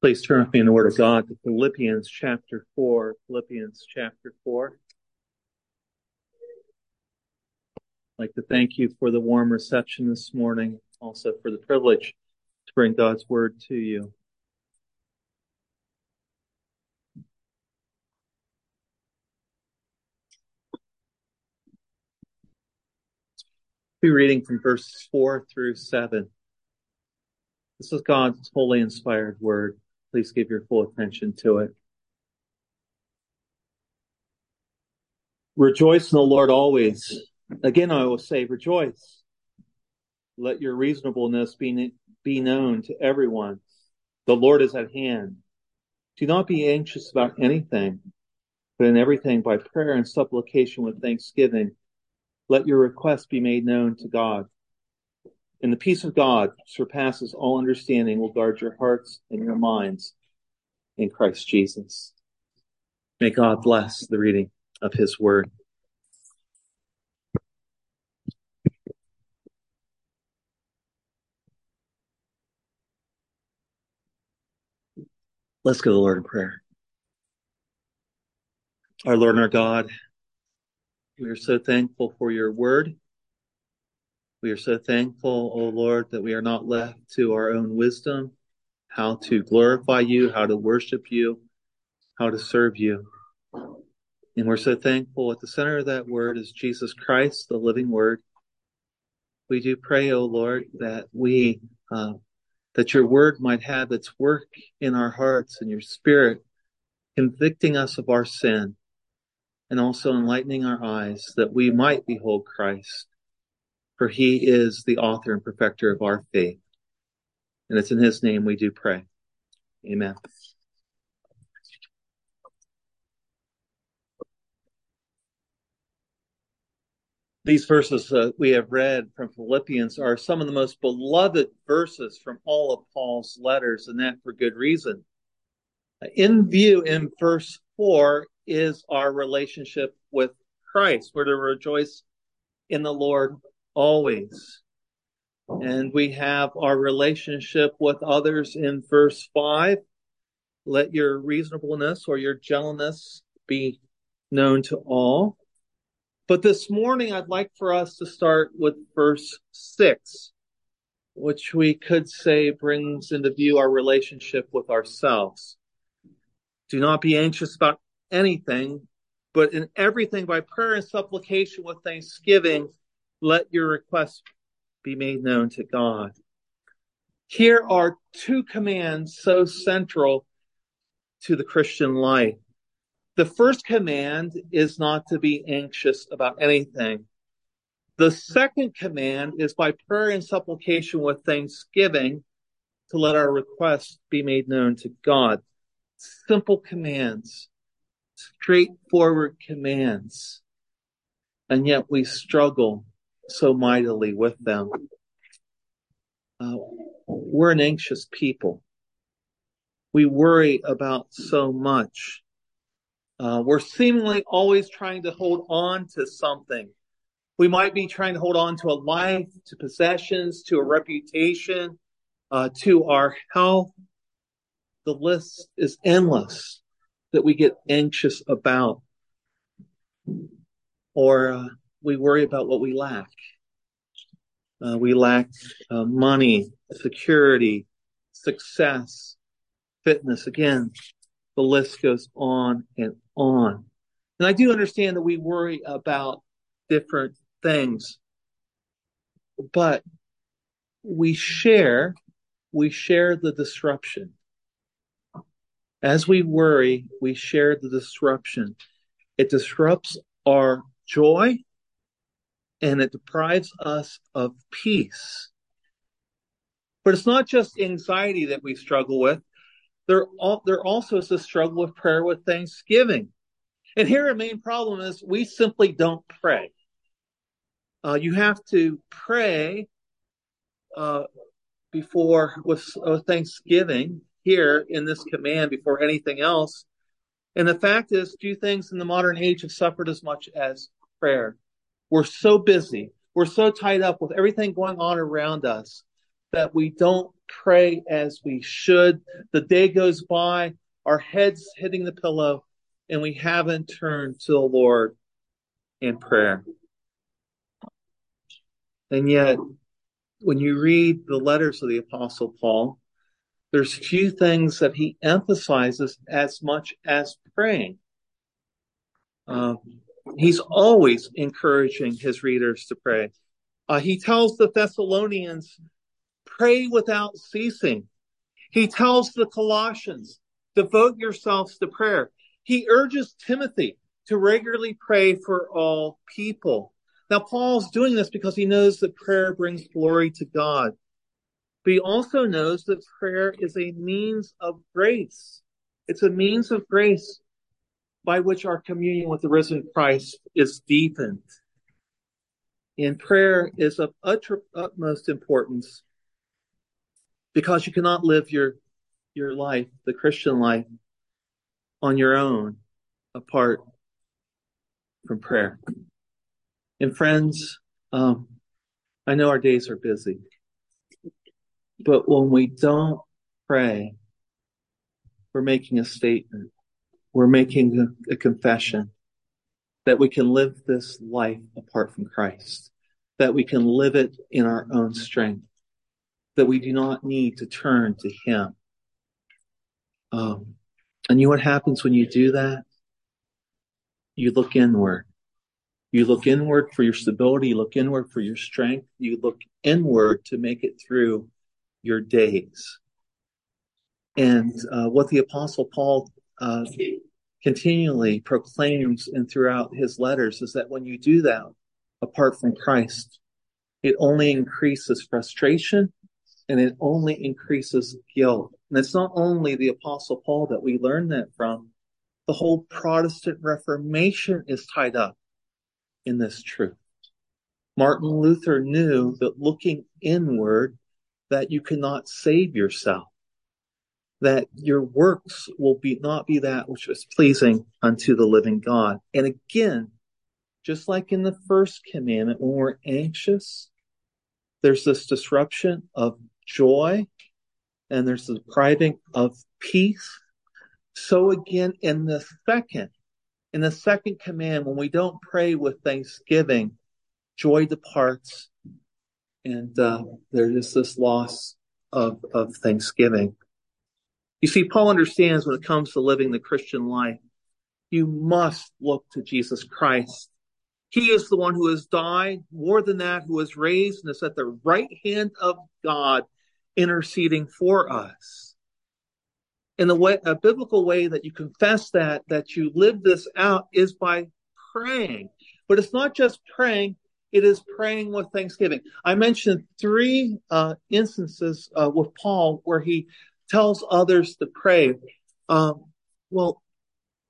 Please turn with me in the Word of God to Philippians chapter 4. Philippians chapter 4. I'd like to thank you for the warm reception this morning, also for the privilege to bring God's Word to you. Be reading from verses 4 through 7. This is God's holy inspired word. Please give your full attention to it. Rejoice in the Lord always. Again, I will say, rejoice. Let your reasonableness be, be known to everyone. The Lord is at hand. Do not be anxious about anything, but in everything by prayer and supplication with thanksgiving, let your requests be made known to God. And the peace of God surpasses all understanding will guard your hearts and your minds in Christ Jesus. May God bless the reading of his word. Let's go to the Lord in prayer. Our Lord and our God, we are so thankful for your word. We are so thankful, O Lord, that we are not left to our own wisdom, how to glorify you, how to worship you, how to serve you. And we're so thankful at the center of that word is Jesus Christ, the living word. We do pray, O Lord, that we, uh, that your word might have its work in our hearts and your spirit convicting us of our sin and also enlightening our eyes that we might behold Christ for he is the author and perfecter of our faith. And it's in his name we do pray. Amen. These verses uh, we have read from Philippians are some of the most beloved verses from all of Paul's letters, and that for good reason. In view in verse 4 is our relationship with Christ. We're to rejoice in the Lord always. And we have our relationship with others in verse 5. Let your reasonableness or your gentleness be known to all. But this morning, I'd like for us to start with verse 6, which we could say brings into view our relationship with ourselves. Do not be anxious about anything, but in everything by prayer and supplication with thanksgiving let your requests be made known to God. Here are two commands so central to the Christian life. The first command is not to be anxious about anything. The second command is by prayer and supplication with thanksgiving to let our requests be made known to God. Simple commands, straightforward commands. And yet we struggle so mightily with them. Uh, we're an anxious people. We worry about so much. Uh, we're seemingly always trying to hold on to something. We might be trying to hold on to a life, to possessions, to a reputation, uh, to our health. The list is endless that we get anxious about. Or uh, we worry about what we lack. Uh, we lack uh, money, security, success, fitness. Again, the list goes on and on. And I do understand that we worry about different things, but we share, we share the disruption. As we worry, we share the disruption. It disrupts our joy and it deprives us of peace. But it's not just anxiety that we struggle with. There, there also is a struggle with prayer with thanksgiving. And here a main problem is we simply don't pray. Uh, you have to pray uh, before with uh, thanksgiving here in this command before anything else. And the fact is, few things in the modern age have suffered as much as prayer. We're so busy. We're so tied up with everything going on around us that we don't pray as we should. The day goes by, our heads hitting the pillow, and we haven't turned to the Lord in prayer. And yet, when you read the letters of the Apostle Paul, there's few things that he emphasizes as much as praying. Uh, he's always encouraging his readers to pray. Uh, he tells the Thessalonians, pray without ceasing. He tells the Colossians, devote yourselves to prayer. He urges Timothy to regularly pray for all people. Now, Paul's doing this because he knows that prayer brings glory to God. But he also knows that prayer is a means of grace. It's a means of grace by which our communion with the risen Christ is deepened. And prayer is of utter, utmost importance because you cannot live your, your life, the Christian life, on your own apart from prayer. And friends, um, I know our days are busy, but when we don't pray, we're making a statement. We're making a, a confession that we can live this life apart from Christ, that we can live it in our own strength, that we do not need to turn to Him. Um, and you know what happens when you do that? You look inward. You look inward for your stability. You look inward for your strength. You look inward to make it through your days. And uh, what the Apostle Paul uh, continually proclaims and throughout his letters is that when you do that apart from Christ, it only increases frustration and it only increases guilt. And it's not only the Apostle Paul that we learn that from. The whole Protestant Reformation is tied up in this truth. Martin Luther knew that looking inward, that you cannot save yourself, that your works will be not be that which is pleasing unto the living God. And again, just like in the first commandment, when we're anxious, there's this disruption of joy and there's the depriving of peace. So again, in the second, in the second command, when we don't pray with thanksgiving, joy departs, and uh, there is this loss of of thanksgiving. You see, Paul understands when it comes to living the Christian life, you must look to Jesus Christ. He is the one who has died, more than that, who was raised and is at the right hand of God, interceding for us. And the way a biblical way that you confess that that you live this out is by praying. But it's not just praying it is praying with thanksgiving. I mentioned three uh, instances uh, with paul where he tells others to pray um, well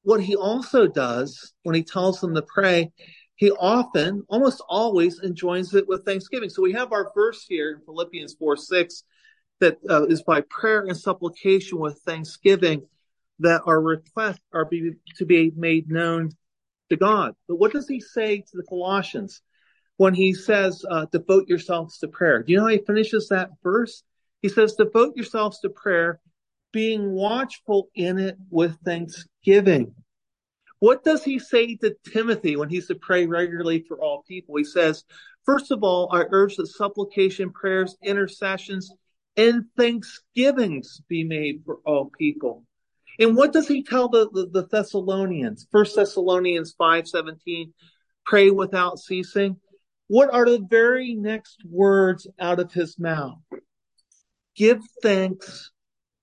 what he also does when he tells them to pray he often almost always enjoins it with thanksgiving so we have our verse here in philippians 4 6 that uh, is by prayer and supplication with thanksgiving that our requests are be, to be made known to God. But what does he say to the Colossians when he says, uh, devote yourselves to prayer? Do you know how he finishes that verse? He says, devote yourselves to prayer, being watchful in it with thanksgiving. What does he say to Timothy when he's to pray regularly for all people? He says, first of all, I urge that supplication, prayers, intercessions, and thanksgivings be made for all people. And what does he tell the, the, the Thessalonians? First Thessalonians 5:17, pray without ceasing. What are the very next words out of his mouth? Give thanks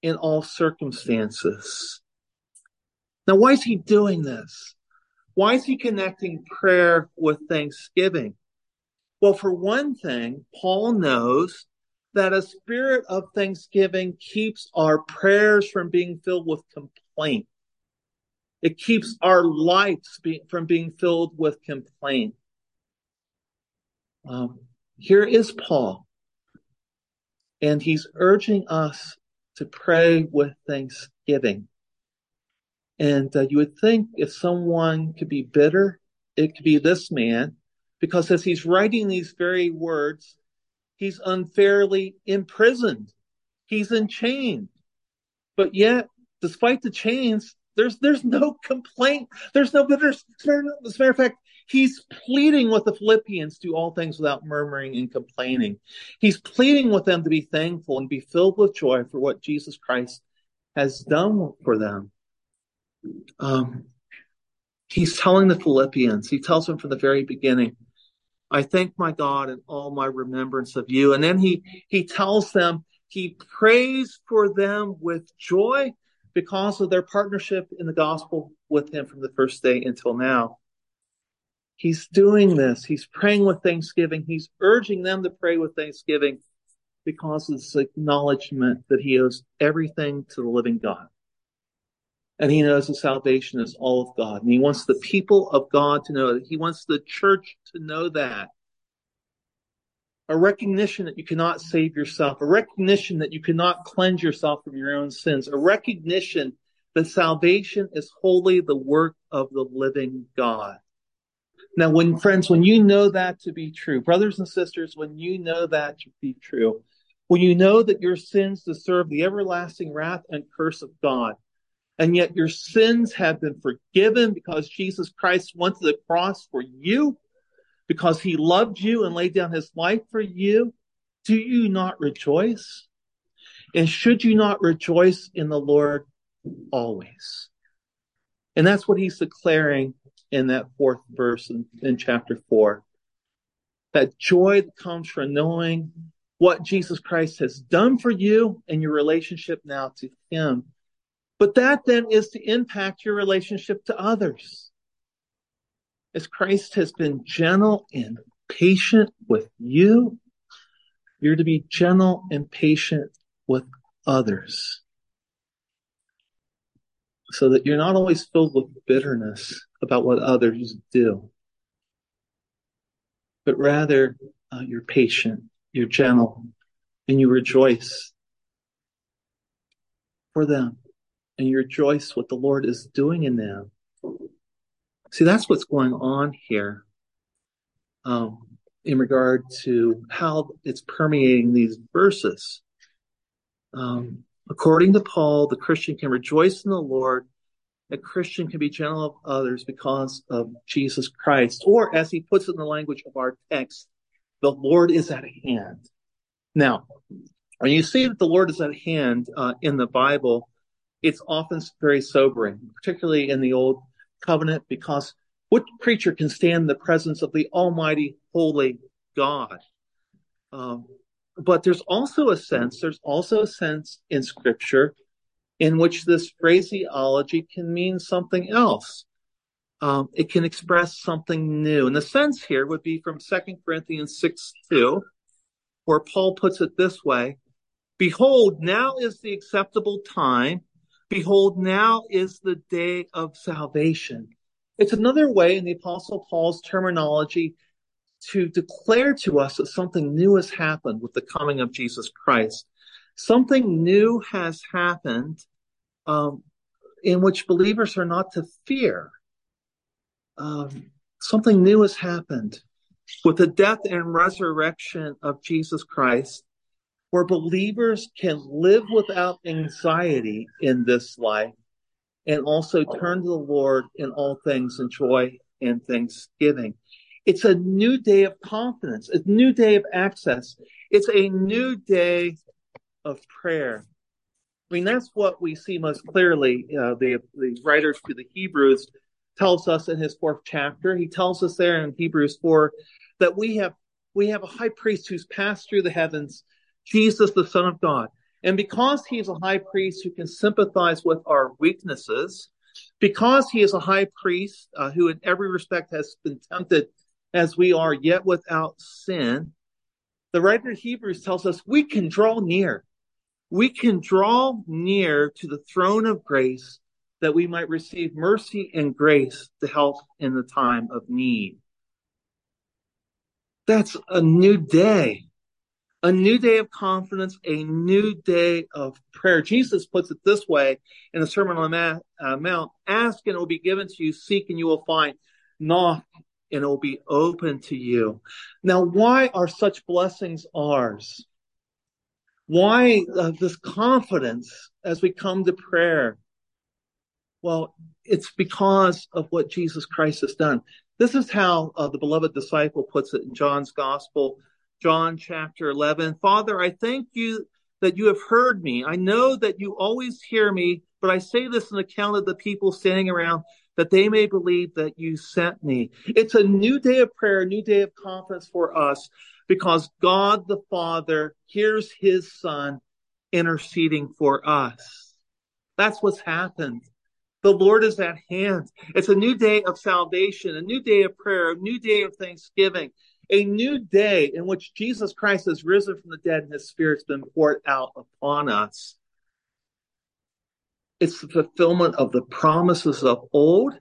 in all circumstances. Now, why is he doing this? Why is he connecting prayer with thanksgiving? Well, for one thing, Paul knows that a spirit of thanksgiving keeps our prayers from being filled with complaint. It keeps our lives be, from being filled with complaint. Um, here is Paul, and he's urging us to pray with thanksgiving. And uh, you would think if someone could be bitter, it could be this man, because as he's writing these very words, He's unfairly imprisoned. He's in chains. But yet, despite the chains, there's there's no complaint. There's no bitterness. As a matter of fact, he's pleading with the Philippians to do all things without murmuring and complaining. He's pleading with them to be thankful and be filled with joy for what Jesus Christ has done for them. Um, he's telling the Philippians. He tells them from the very beginning. I thank my God in all my remembrance of you. And then he he tells them he prays for them with joy because of their partnership in the gospel with him from the first day until now. He's doing this. He's praying with thanksgiving. He's urging them to pray with thanksgiving because of this acknowledgement that he owes everything to the living God. And he knows that salvation is all of God. And he wants the people of God to know that. He wants the church to know that a recognition that you cannot save yourself, a recognition that you cannot cleanse yourself from your own sins, a recognition that salvation is wholly the work of the living God. Now, when friends, when you know that to be true, brothers and sisters, when you know that to be true, when you know that your sins deserve the everlasting wrath and curse of God, and yet your sins have been forgiven because Jesus Christ went to the cross for you, because he loved you and laid down his life for you, do you not rejoice? And should you not rejoice in the Lord always? And that's what he's declaring in that fourth verse in, in chapter four. That joy that comes from knowing what Jesus Christ has done for you and your relationship now to him. But that then is to impact your relationship to others as Christ has been gentle and patient with you, you're to be gentle and patient with others. So that you're not always filled with bitterness about what others do, but rather uh, you're patient, you're gentle, and you rejoice for them, and you rejoice what the Lord is doing in them. See, that's what's going on here um, in regard to how it's permeating these verses. Um, according to Paul, the Christian can rejoice in the Lord. A Christian can be gentle of others because of Jesus Christ. Or, as he puts it in the language of our text, the Lord is at hand. Now, when you see that the Lord is at hand uh, in the Bible, it's often very sobering, particularly in the Old covenant because what creature can stand in the presence of the Almighty, Holy God? Um, but there's also a sense, there's also a sense in Scripture in which this phraseology can mean something else. Um, it can express something new. And the sense here would be from 2 Corinthians 6 2, where Paul puts it this way Behold, now is the acceptable time Behold, now is the day of salvation. It's another way in the Apostle Paul's terminology to declare to us that something new has happened with the coming of Jesus Christ. Something new has happened um, in which believers are not to fear. Um, something new has happened with the death and resurrection of Jesus Christ where believers can live without anxiety in this life and also turn to the Lord in all things in joy and thanksgiving. It's a new day of confidence, a new day of access. It's a new day of prayer. I mean, that's what we see most clearly. Uh, the, the writer to the Hebrews tells us in his fourth chapter. He tells us there in Hebrews 4 that we have, we have a high priest who's passed through the heavens Jesus, the Son of God. And because he's a high priest who can sympathize with our weaknesses, because he is a high priest uh, who in every respect has been tempted as we are, yet without sin, the writer of Hebrews tells us we can draw near. We can draw near to the throne of grace that we might receive mercy and grace to help in the time of need. That's a new day a new day of confidence, a new day of prayer. Jesus puts it this way in the Sermon on the uh, Mount ask and it will be given to you, seek and you will find, knock and it will be open to you. Now, why are such blessings ours? Why uh, this confidence as we come to prayer? Well, it's because of what Jesus Christ has done. This is how uh, the beloved disciple puts it in John's gospel, John chapter 11. Father, I thank you that you have heard me. I know that you always hear me, but I say this in account of the people standing around that they may believe that you sent me. It's a new day of prayer, a new day of confidence for us because God the Father hears his son interceding for us. That's what's happened. The Lord is at hand. It's a new day of salvation, a new day of prayer, a new day of thanksgiving, a new day in which Jesus Christ has risen from the dead and his spirit's been poured out upon us. It's the fulfillment of the promises of old.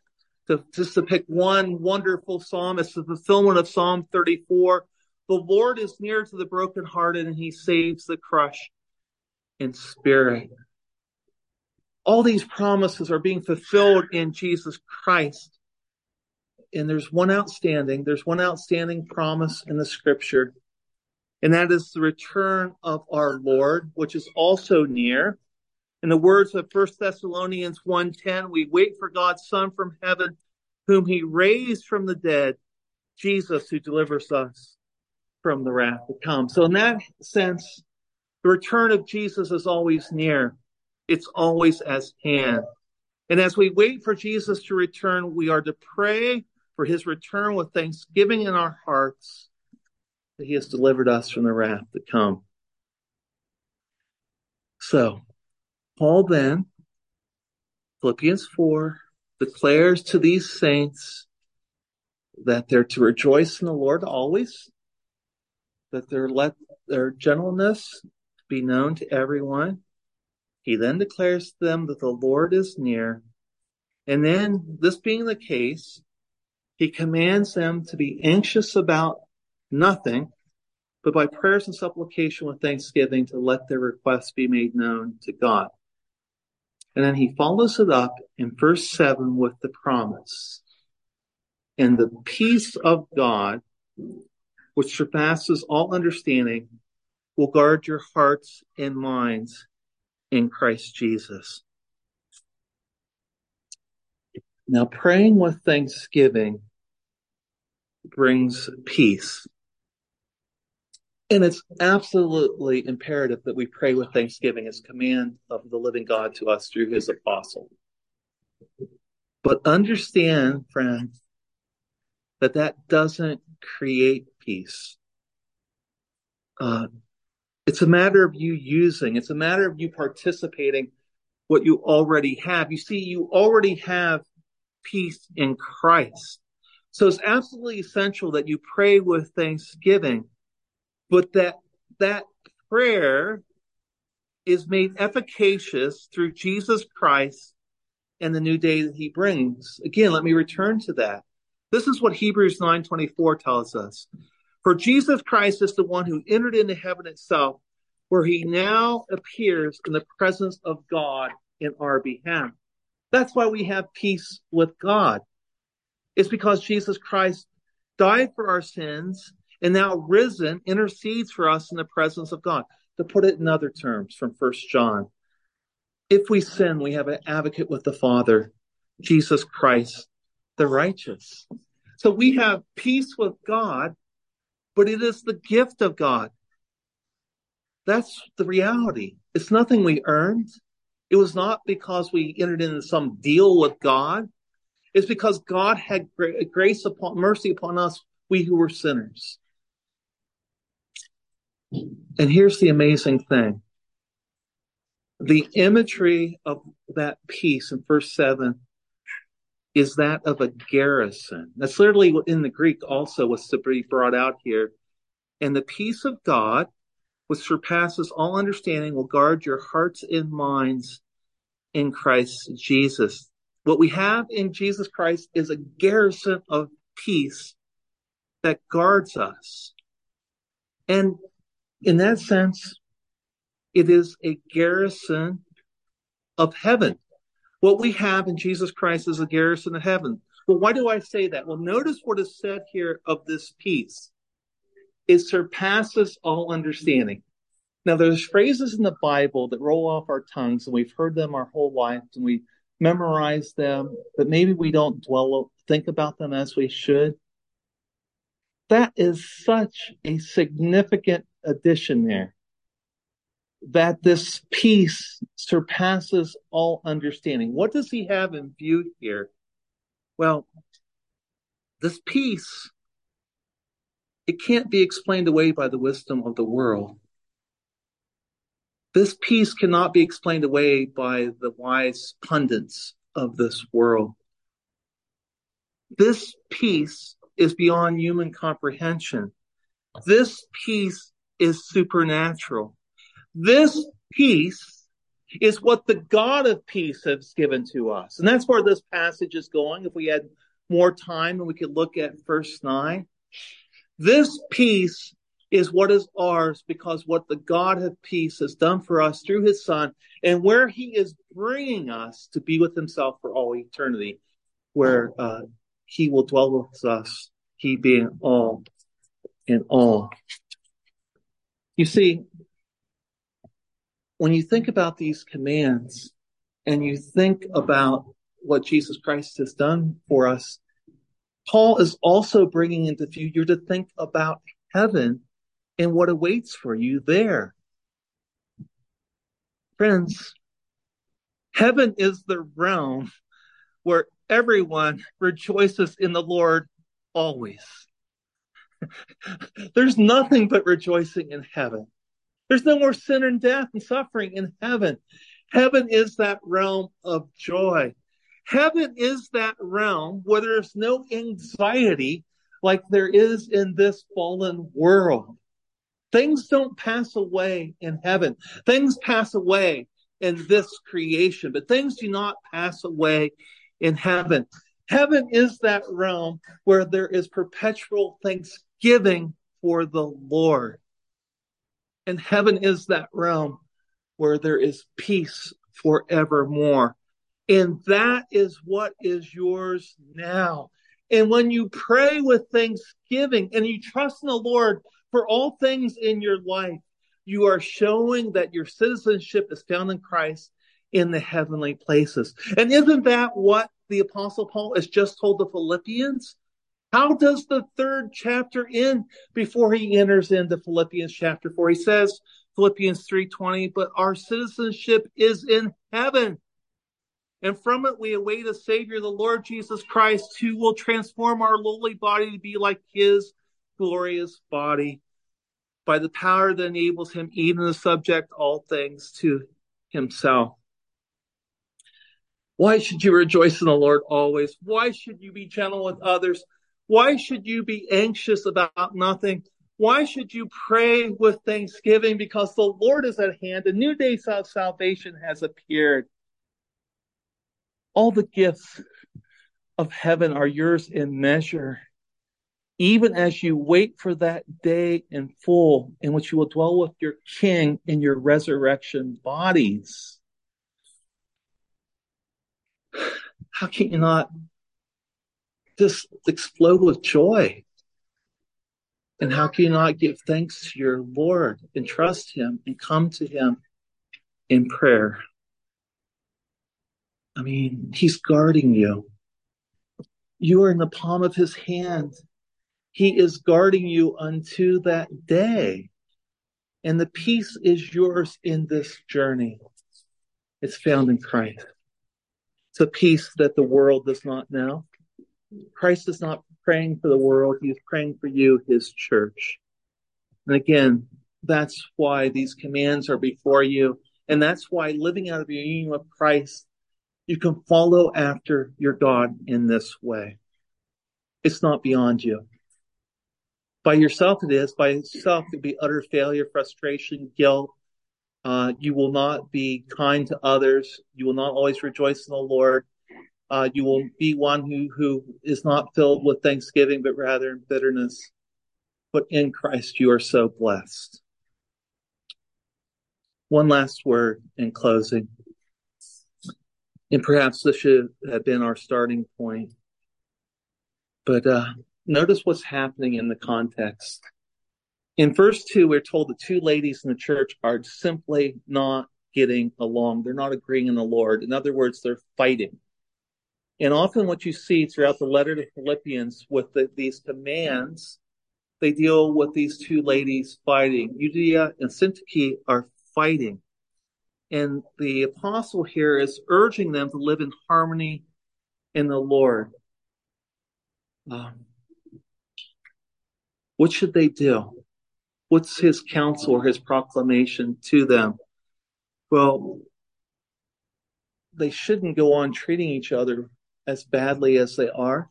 To, just to pick one wonderful psalm, it's the fulfillment of Psalm 34. The Lord is near to the brokenhearted and he saves the crushed in spirit. All these promises are being fulfilled in Jesus Christ. And there's one outstanding, there's one outstanding promise in the scripture, and that is the return of our Lord, which is also near. In the words of 1 Thessalonians 1:10, we wait for God's Son from heaven, whom he raised from the dead, Jesus who delivers us from the wrath to come. So in that sense, the return of Jesus is always near. It's always as hand. And as we wait for Jesus to return, we are to pray for his return with thanksgiving in our hearts that he has delivered us from the wrath to come. So Paul then, Philippians 4, declares to these saints that they're to rejoice in the Lord always, that their let their gentleness be known to everyone. He then declares to them that the Lord is near. And then, this being the case, he commands them to be anxious about nothing, but by prayers and supplication with thanksgiving to let their requests be made known to God. And then he follows it up in verse 7 with the promise. And the peace of God, which surpasses all understanding, will guard your hearts and minds in Christ Jesus. Now, praying with thanksgiving brings peace. And it's absolutely imperative that we pray with thanksgiving as command of the living God to us through his apostle. But understand, friends, that that doesn't create peace. Uh, it's a matter of you using, it's a matter of you participating what you already have. You see, you already have peace in Christ. So it's absolutely essential that you pray with thanksgiving but that that prayer is made efficacious through Jesus Christ and the new day that he brings. Again, let me return to that. This is what Hebrews 9:24 tells us. For Jesus Christ is the one who entered into heaven itself, where he now appears in the presence of God in our behalf. That's why we have peace with God. It's because Jesus Christ died for our sins and now risen intercedes for us in the presence of God. To put it in other terms from First John, if we sin, we have an advocate with the Father, Jesus Christ, the righteous. So we have peace with God, but it is the gift of God. That's the reality. It's nothing we earned. It was not because we entered into some deal with God. It's because God had grace upon mercy upon us, we who were sinners. And here's the amazing thing. The imagery of that peace in verse 7 is that of a garrison. That's literally in the Greek also was to be brought out here. And the peace of God, which surpasses all understanding, will guard your hearts and minds in Christ Jesus. What we have in Jesus Christ is a garrison of peace that guards us. And in that sense, it is a garrison of heaven. What we have in Jesus Christ is a garrison of heaven. Well, why do I say that? Well, notice what is said here of this peace. It surpasses all understanding. Now, there's phrases in the Bible that roll off our tongues, and we've heard them our whole life, and we memorize them, but maybe we don't dwell, think about them as we should. That is such a significant addition there. That this peace surpasses all understanding. What does he have in view here? Well, this peace, it can't be explained away by the wisdom of the world. This peace cannot be explained away by the wise pundits of this world. This peace is beyond human comprehension. This peace is supernatural. This peace is what the God of peace has given to us. And that's where this passage is going. If we had more time and we could look at verse 9. This peace is what is ours because what the God of peace has done for us through his son and where he is bringing us to be with himself for all eternity, where uh, he will dwell with us, he being all in all. You see, when you think about these commands and you think about what Jesus Christ has done for us, Paul is also bringing into view you're to think about heaven and what awaits for you there. Friends, heaven is the realm where everyone rejoices in the Lord always. There's nothing but rejoicing in heaven. There's no more sin and death and suffering in heaven. Heaven is that realm of joy. Heaven is that realm where there's no anxiety like there is in this fallen world. Things don't pass away in heaven. Things pass away in this creation, but things do not pass away in heaven. Heaven is that realm where there is perpetual thanksgiving for the Lord. And heaven is that realm where there is peace forevermore. And that is what is yours now. And when you pray with thanksgiving and you trust in the Lord for all things in your life, you are showing that your citizenship is found in Christ in the heavenly places. And isn't that what the apostle Paul has just told the Philippians? How does the third chapter end before he enters into Philippians chapter 4? He says, Philippians 3:20, but our citizenship is in heaven. And from it we await a savior, the Lord Jesus Christ, who will transform our lowly body to be like his glorious body by the power that enables him even to subject all things to himself. Why should you rejoice in the Lord always? Why should you be gentle with others? Why should you be anxious about nothing? Why should you pray with thanksgiving? Because the Lord is at hand. A new day of salvation has appeared. All the gifts of heaven are yours in measure, even as you wait for that day in full in which you will dwell with your King in your resurrection bodies. How can you not just explode with joy. And how can you not give thanks to your Lord and trust Him and come to Him in prayer? I mean, He's guarding you. You are in the palm of His hand. He is guarding you unto that day. And the peace is yours in this journey. It's found in Christ. It's a peace that the world does not know. Christ is not praying for the world, he's praying for you, his church. And again, that's why these commands are before you. And that's why living out of your union with Christ, you can follow after your God in this way. It's not beyond you. By yourself it is. By yourself it could be utter failure, frustration, guilt. Uh, you will not be kind to others. You will not always rejoice in the Lord uh, you will be one who, who is not filled with thanksgiving, but rather in bitterness. But in Christ, you are so blessed. One last word in closing. And perhaps this should have been our starting point. But uh, notice what's happening in the context. In verse 2, we're told the two ladies in the church are simply not getting along. They're not agreeing in the Lord. In other words, they're fighting. And often what you see throughout the letter to Philippians with the, these commands, they deal with these two ladies fighting. Euodia and Syntyche are fighting. And the apostle here is urging them to live in harmony in the Lord. Um, what should they do? What's his counsel or his proclamation to them? Well, they shouldn't go on treating each other as badly as they are.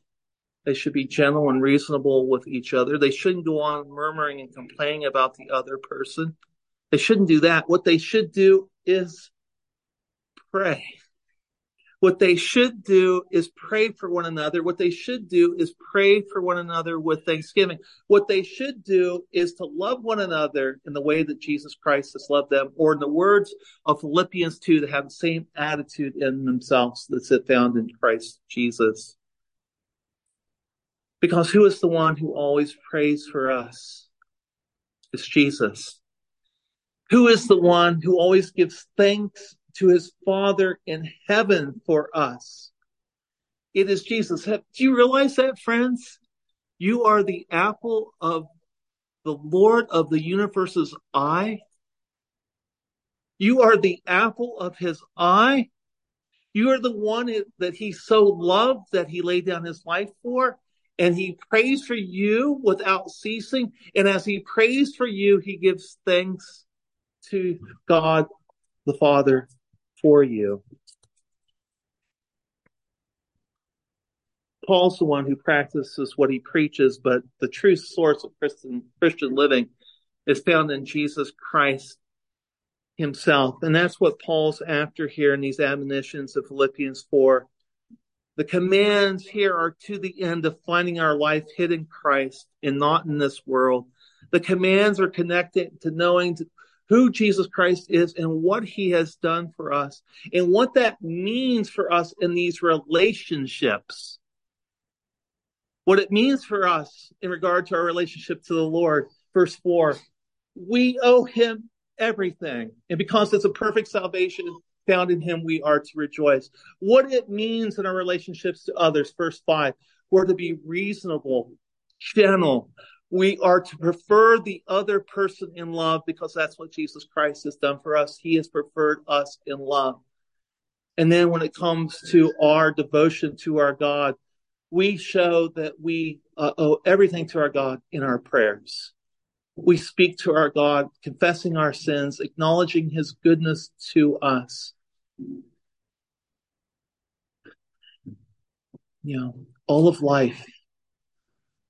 They should be gentle and reasonable with each other. They shouldn't go on murmuring and complaining about the other person. They shouldn't do that. What they should do is pray. What they should do is pray for one another. What they should do is pray for one another with thanksgiving. What they should do is to love one another in the way that Jesus Christ has loved them, or in the words of Philippians 2, to have the same attitude in themselves that's found in Christ Jesus. Because who is the one who always prays for us? It's Jesus. Who is the one who always gives thanks to his Father in heaven for us. It is Jesus. Do you realize that, friends? You are the apple of the Lord of the universe's eye. You are the apple of his eye. You are the one that he so loved that he laid down his life for. And he prays for you without ceasing. And as he prays for you, he gives thanks to God the Father for you. Paul's the one who practices what he preaches, but the true source of Christian, Christian living is found in Jesus Christ himself. And that's what Paul's after here in these admonitions of Philippians 4. The commands here are to the end of finding our life hid in Christ and not in this world. The commands are connected to knowing who Jesus Christ is and what he has done for us and what that means for us in these relationships. What it means for us in regard to our relationship to the Lord. Verse four, we owe him everything. And because it's a perfect salvation found in him, we are to rejoice. What it means in our relationships to others. Verse five, we're to be reasonable, gentle, we are to prefer the other person in love because that's what Jesus Christ has done for us. He has preferred us in love. And then when it comes to our devotion to our God, we show that we uh, owe everything to our God in our prayers. We speak to our God, confessing our sins, acknowledging his goodness to us. You know, all of life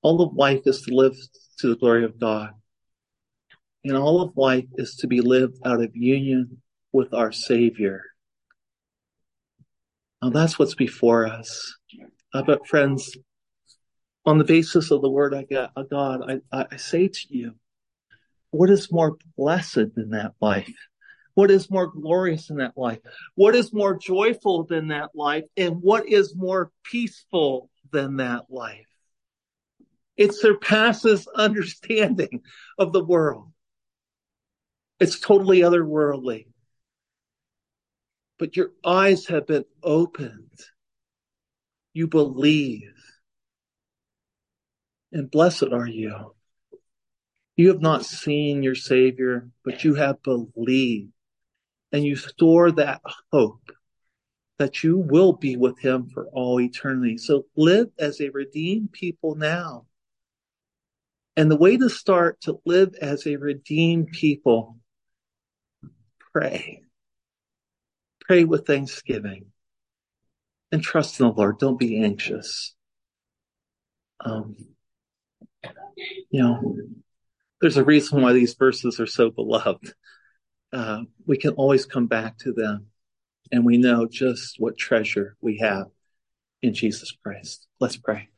all of life is to live to the glory of God. And all of life is to be lived out of union with our Savior. Now that's what's before us. Uh, but friends, on the basis of the word I got, uh, God, I, I say to you, what is more blessed than that life? What is more glorious than that life? What is more joyful than that life? And what is more peaceful than that life? It surpasses understanding of the world. It's totally otherworldly. But your eyes have been opened. You believe. And blessed are you. You have not seen your Savior, but you have believed. And you store that hope that you will be with Him for all eternity. So live as a redeemed people now. And the way to start to live as a redeemed people, pray. Pray with thanksgiving and trust in the Lord. Don't be anxious. Um, you know, there's a reason why these verses are so beloved. Uh, we can always come back to them and we know just what treasure we have in Jesus Christ. Let's pray.